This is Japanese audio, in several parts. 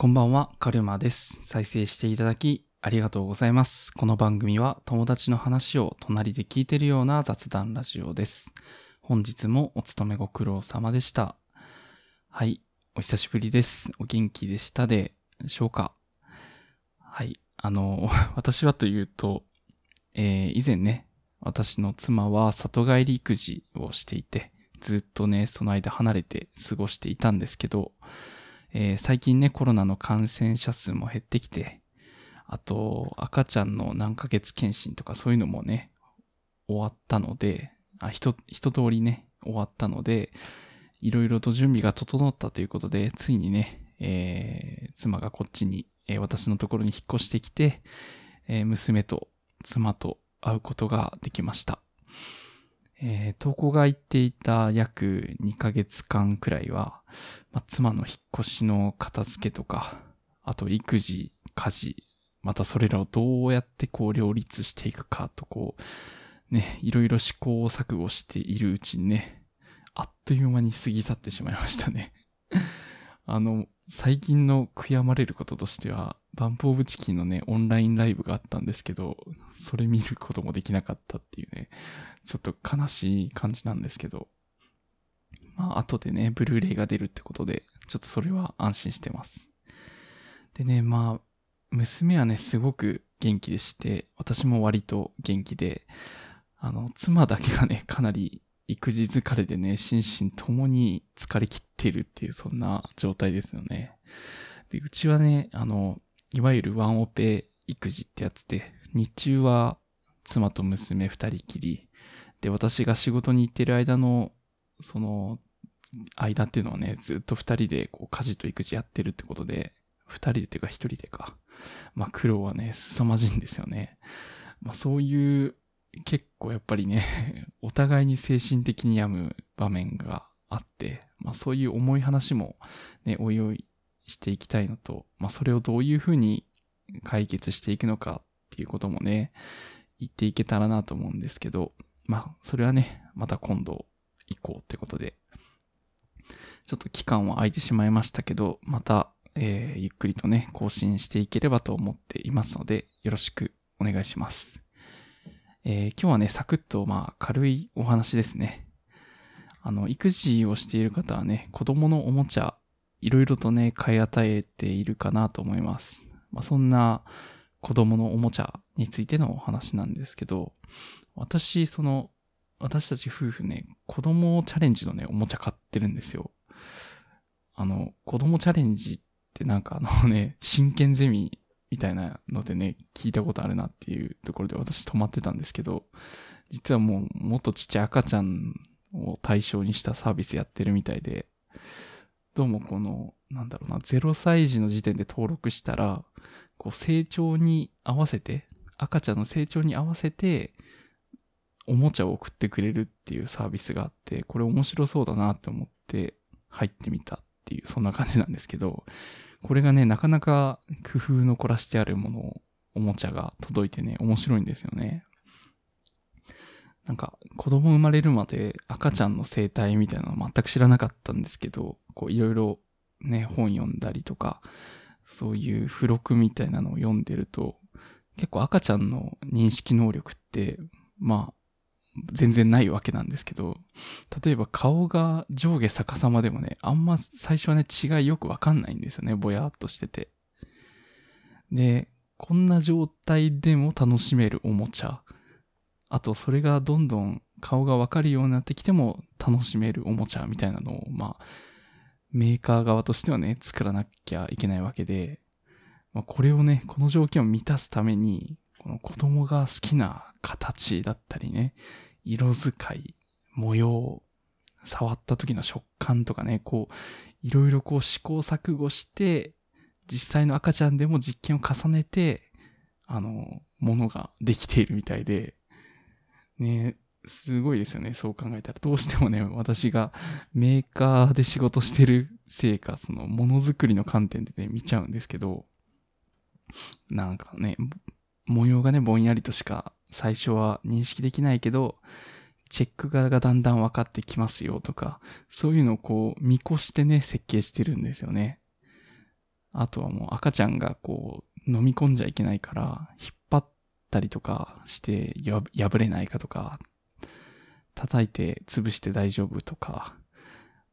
こんばんは、カルマです。再生していただき、ありがとうございます。この番組は友達の話を隣で聞いてるような雑談ラジオです。本日もお勤めご苦労様でした。はい、お久しぶりです。お元気でしたでしょうか？はい、あの、私はというと、えー以前ね、私の妻は里帰り育児をしていて、ずっとね、その間離れて過ごしていたんですけど、えー最近ね、コロナの感染者数も減ってきて、あと、赤ちゃんの何ヶ月検診とかそういうのもね、終わったので、あ、ひと、一通りね、終わったので、いろいろと準備が整ったということで、ついにね、えー妻がこっちに、えー私のところに引っ越してきて、えー娘と妻と会うことができました。えー、投稿が行っていた約2ヶ月間くらいは、まあ、妻の引っ越しの片付けとか、あと育児、家事、またそれらをどうやってこう両立していくかとこう、ね、いろいろ試行錯誤しているうちにね、あっという間に過ぎ去ってしまいましたね。あの、最近の悔やまれることとしては、バンプオブチキンのね、オンラインライブがあったんですけど、それ見ることもできなかったっていうね、ちょっと悲しい感じなんですけど、まあ、後でね、ブルーレイが出るってことで、ちょっとそれは安心してます。でね、まあ、娘はね、すごく元気でして、私も割と元気で、あの、妻だけがね、かなり育児疲れでね、心身ともに疲れ切っているっていう、そんな状態ですよね。で、うちはね、あの、いわゆるワンオペ育児ってやつで、日中は妻と娘二人きり、で、私が仕事に行ってる間の、その、間っていうのはね、ずっと二人でこう家事と育児やってるってことで、二人でっていうか一人でか。まあ苦労はね、凄まじいんですよね。まあそういう、結構やっぱりね、お互いに精神的に病む場面があって、まあそういう重い話もね、おいおいしていきたいのと、まあそれをどういうふうに解決していくのかっていうこともね、言っていけたらなと思うんですけど、まあそれはね、また今度行こうってことで、ちょっと期間は空いてしまいましたけど、また、えーゆっくりとね、更新していければと思っていますので、よろしくお願いします。えー今日はね、サクッと、まあ、軽いお話ですね。あの、育児をしている方はね、子供のおもちゃ、いろいろとね、買い与えているかなと思います。まあ、そんな子供のおもちゃについてのお話なんですけど、私、その、私たち夫婦ね、子供チャレンジのね、おもちゃ買ってるんですよ。あの、子供チャレンジってなんかあのね、真剣ゼミみたいなのでね、聞いたことあるなっていうところで私止まってたんですけど、実はもうもっとちっちゃい赤ちゃんを対象にしたサービスやってるみたいで、どうもこの、なんだろうな、0歳児の時点で登録したら、こう成長に合わせて、赤ちゃんの成長に合わせて、おもちゃを送ってくれるっていうサービスがあって、これ面白そうだなって思って入ってみたっていう、そんな感じなんですけど、これがね、なかなか工夫の凝らしてあるもの、おもちゃが届いてね、面白いんですよね。なんか、子供生まれるまで赤ちゃんの生態みたいなの全く知らなかったんですけど、こういろいろね、本読んだりとか、そういう付録みたいなのを読んでると、結構赤ちゃんの認識能力って、まあ、全然ないわけなんですけど、例えば顔が上下逆さまでもね、あんま最初はね、違いよくわかんないんですよね、ぼやっとしてて。で、こんな状態でも楽しめるおもちゃ。あと、それがどんどん顔がわかるようになってきても楽しめるおもちゃみたいなのを、まあ、メーカー側としてはね、作らなきゃいけないわけで、まあ、これをね、この条件を満たすために、この子供が好きな形だったりね、色使い、模様、触った時の食感とかね、こう、いろいろこう試行錯誤して、実際の赤ちゃんでも実験を重ねて、あの、ものができているみたいで、ね、すごいですよね、そう考えたら。どうしてもね、私がメーカーで仕事してるせいか、そのものづくりの観点でね、見ちゃうんですけど、なんかね、模様がね、ぼんやりとしか最初は認識できないけど、チェック柄がだんだん分かってきますよとか、そういうのをこう見越してね、設計してるんですよね。あとはもう赤ちゃんがこう飲み込んじゃいけないから引っ張ったりとかして破れないかとか叩いて潰して大丈夫とか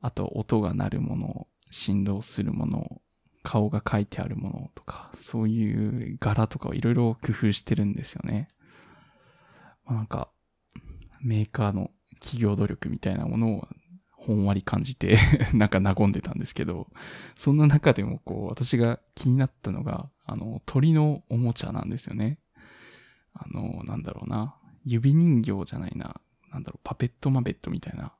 あと音が鳴るもの振動するもの顔が書いてあるものとかそういう柄とかをいろいろ工夫してるんですよね。まあ、なんかメーカーの企業努力みたいなものをほんわり感じて なんか和んでたんですけど、そんな中でもこう、私が気になったのが、あの、鳥のおもちゃなんですよね。あの、なんだろうな。指人形じゃないな。なんだろう、パペットマペットみたいな。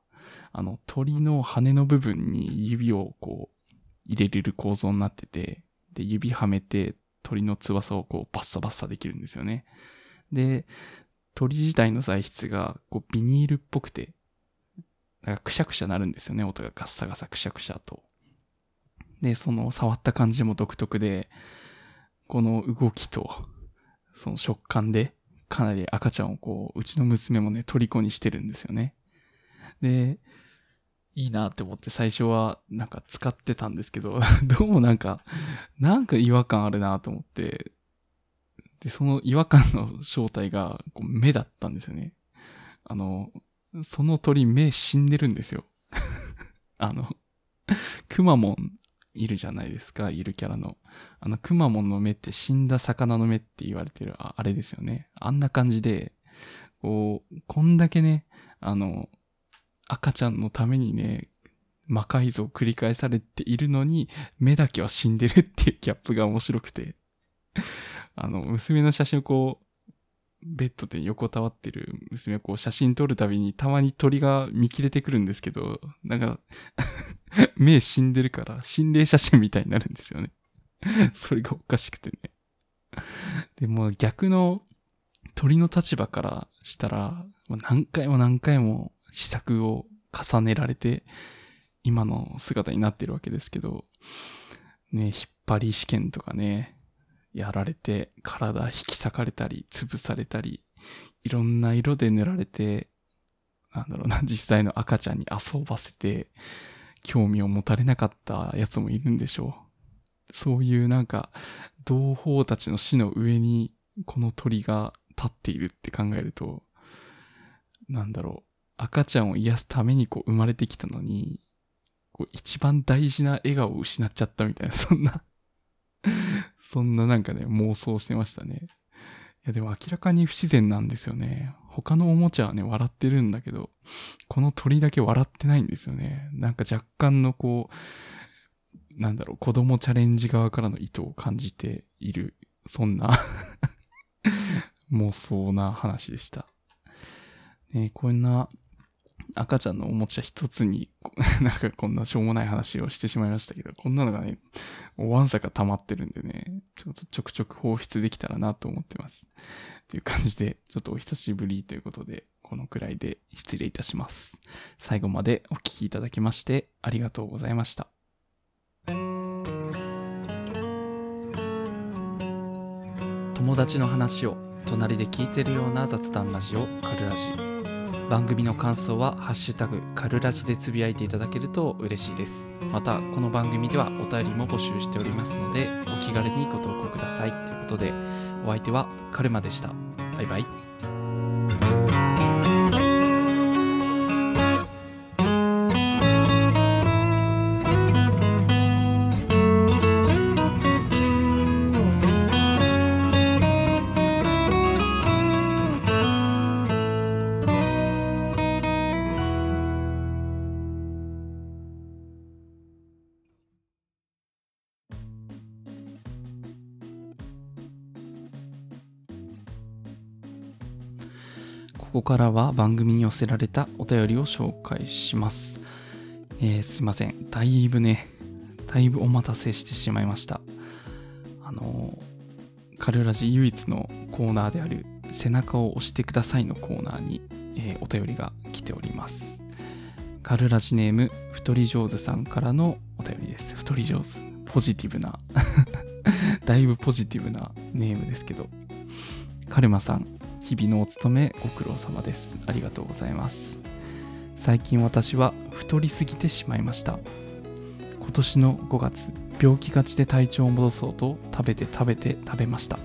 あの、鳥の羽の部分に指をこう、入れれる構造になってて、で、指はめて鳥の翼をこう、バッサバッサできるんですよね。で、鳥自体の材質がこうビニールっぽくて、なんかくしゃくしゃなるんですよね、音がガッサガサくしゃくしゃと。で、その触った感じも独特で、この動きと、その食感で、かなり赤ちゃんをこう、うちの娘もね、虜にしてるんですよね。で、いいなって思って最初はなんか使ってたんですけど、どうもなんか、なんか違和感あるなと思って、で、その違和感の正体がこう目だったんですよね。あの、その鳥目死んでるんですよ。あの、くまモンいるじゃないですか、いるキャラの。あの、くまモンの目って死んだ魚の目って言われてる、ああれですよね。あんな感じで、こう、こんだけね、あの、赤ちゃんのためにね、魔改造繰り返されているのに、目だけは死んでるっていうギャップが面白くて。あの、娘の写真をこう、ベッドで横たわってる娘をこう写真撮るたびにたまに鳥が見切れてくるんですけど、なんか 目死んでるから心霊写真みたいになるんですよね それがおかしくてね。でも逆の鳥の立場からしたら、何回も何回も試作を重ねられて、今の姿になってるわけですけど、ね、引っ張り試験とかね、やられて、体引き裂かれたり、潰されたり、いろんな色で塗られて、なんだろうな、実際の赤ちゃんに遊ばせて、興味を持たれなかったやつもいるんでしょう。そういうなんか、同胞たちの死の上に、この鳥が立っているって考えると、なんだろう、赤ちゃんを癒すためにこう生まれてきたのに、こう一番大事な笑顔を失っちゃったみたいな、そんな そんななんかね、妄想してましたね。いやでも明らかに不自然なんですよね。他のおもちゃはね、笑ってるんだけど、この鳥だけ笑ってないんですよね。なんか若干のこう、なんだろう、子供チャレンジ側からの意図を感じている、そんな 妄想な話でした。ねこんな赤ちゃんのおもちゃ一つに、なんかこんなしょうもない話をしてしまいましたけど、こんなのがね、わんさか溜まってるんでね、ちょっとちょくちょく放出できたらなと思ってます。という感じで、ちょっとお久しぶりということで、このくらいで失礼いたします。最後までお聴きいただきましてありがとうございました。友達の話を隣で聞いてるような雑談ラジオカルラジ番組の感想は「ハッシュタグカルラジ」でつぶやいていただけると嬉しいです。またこの番組ではお便りも募集しておりますのでお気軽にご投稿ください。ということでお相手はカルマでした。バイバイ。ここからは番組に寄せられたお便りを紹介します。えー、すいません。だいぶね、だいぶお待たせしてしまいました。あの、カルラジ唯一のコーナーである背中を押してくださいのコーナーに、えー、お便りが来ております。カルラジネーム、太り上手さんからのお便りです。太り上手。ポジティブな だいぶポジティブなネームですけど。カルマさん、日々のお勤めご苦労様です。ありがとうございます。最近私は太りすぎてしまいました。今年の5月、病気がちで体調を戻そうと食べて食べて食べました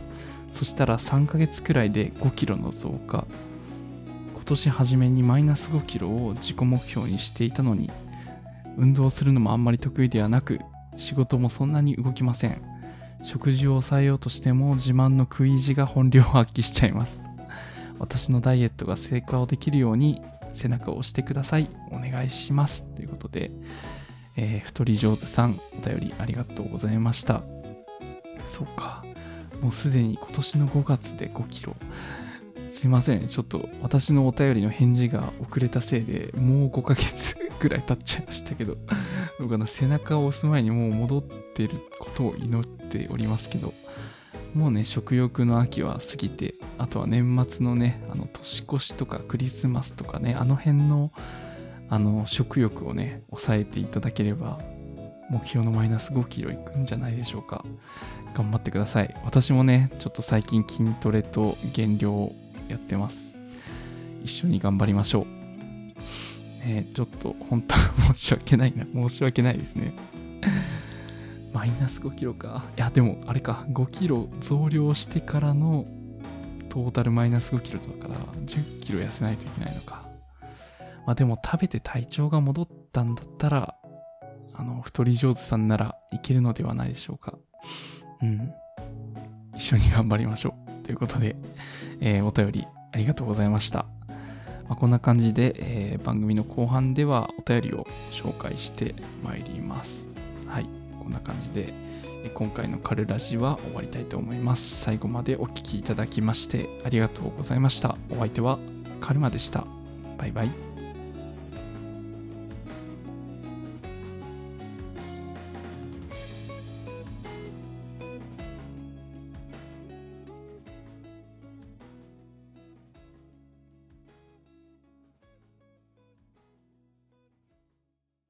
そしたら3ヶ月くらいで5キロの増加今年初めにマイナス5キロを自己目標にしていたのに運動するのもあんまり得意ではなく仕事もそんなに動きません食事を抑えようとしても自慢の食い意地が本領を発揮しちゃいます私のダイエットが成功できるように背中を押してください。お願いします。ということで、えー、太り上手さんお便りありがとうございました。そうか。もうすでに今年の5月で5キロ。すいません。ちょっと私のお便りの返事が遅れたせいでもう5ヶ月 ぐらい経っちゃいましたけど僕の背中を押す前にもう戻ってることを祈っておりますけどもうね食欲の秋は過ぎてあとは年末のねあの年越しとかクリスマスとかねあの辺のあの食欲をね抑えていただければ目標のマイナス5キロいくんじゃないでしょうか。頑張ってください。私もねちょっと最近筋トレと減量をやってます。一緒に頑張りましょう。ねちょっと本当申し訳ないな。申し訳ないですね。マイナス5キロか。いや、でも、あれか、5キロ増量してからのトータルマイナス5キロだから、10キロ痩せないといけないのか。まあでも、食べて体調が戻ったんだったら、あの、太り上手さんならいけるのではないでしょうか。うん。一緒に頑張りましょう。ということで、えー、お便りありがとうございました。まあ、こんな感じで、えー、番組の後半ではお便りを紹介してまいります。はい。こんな感じで、今回のカルラジは終わりたいと思います。最後までお聴きいただきましてありがとうございました。お相手はカルマでした。バイバイ。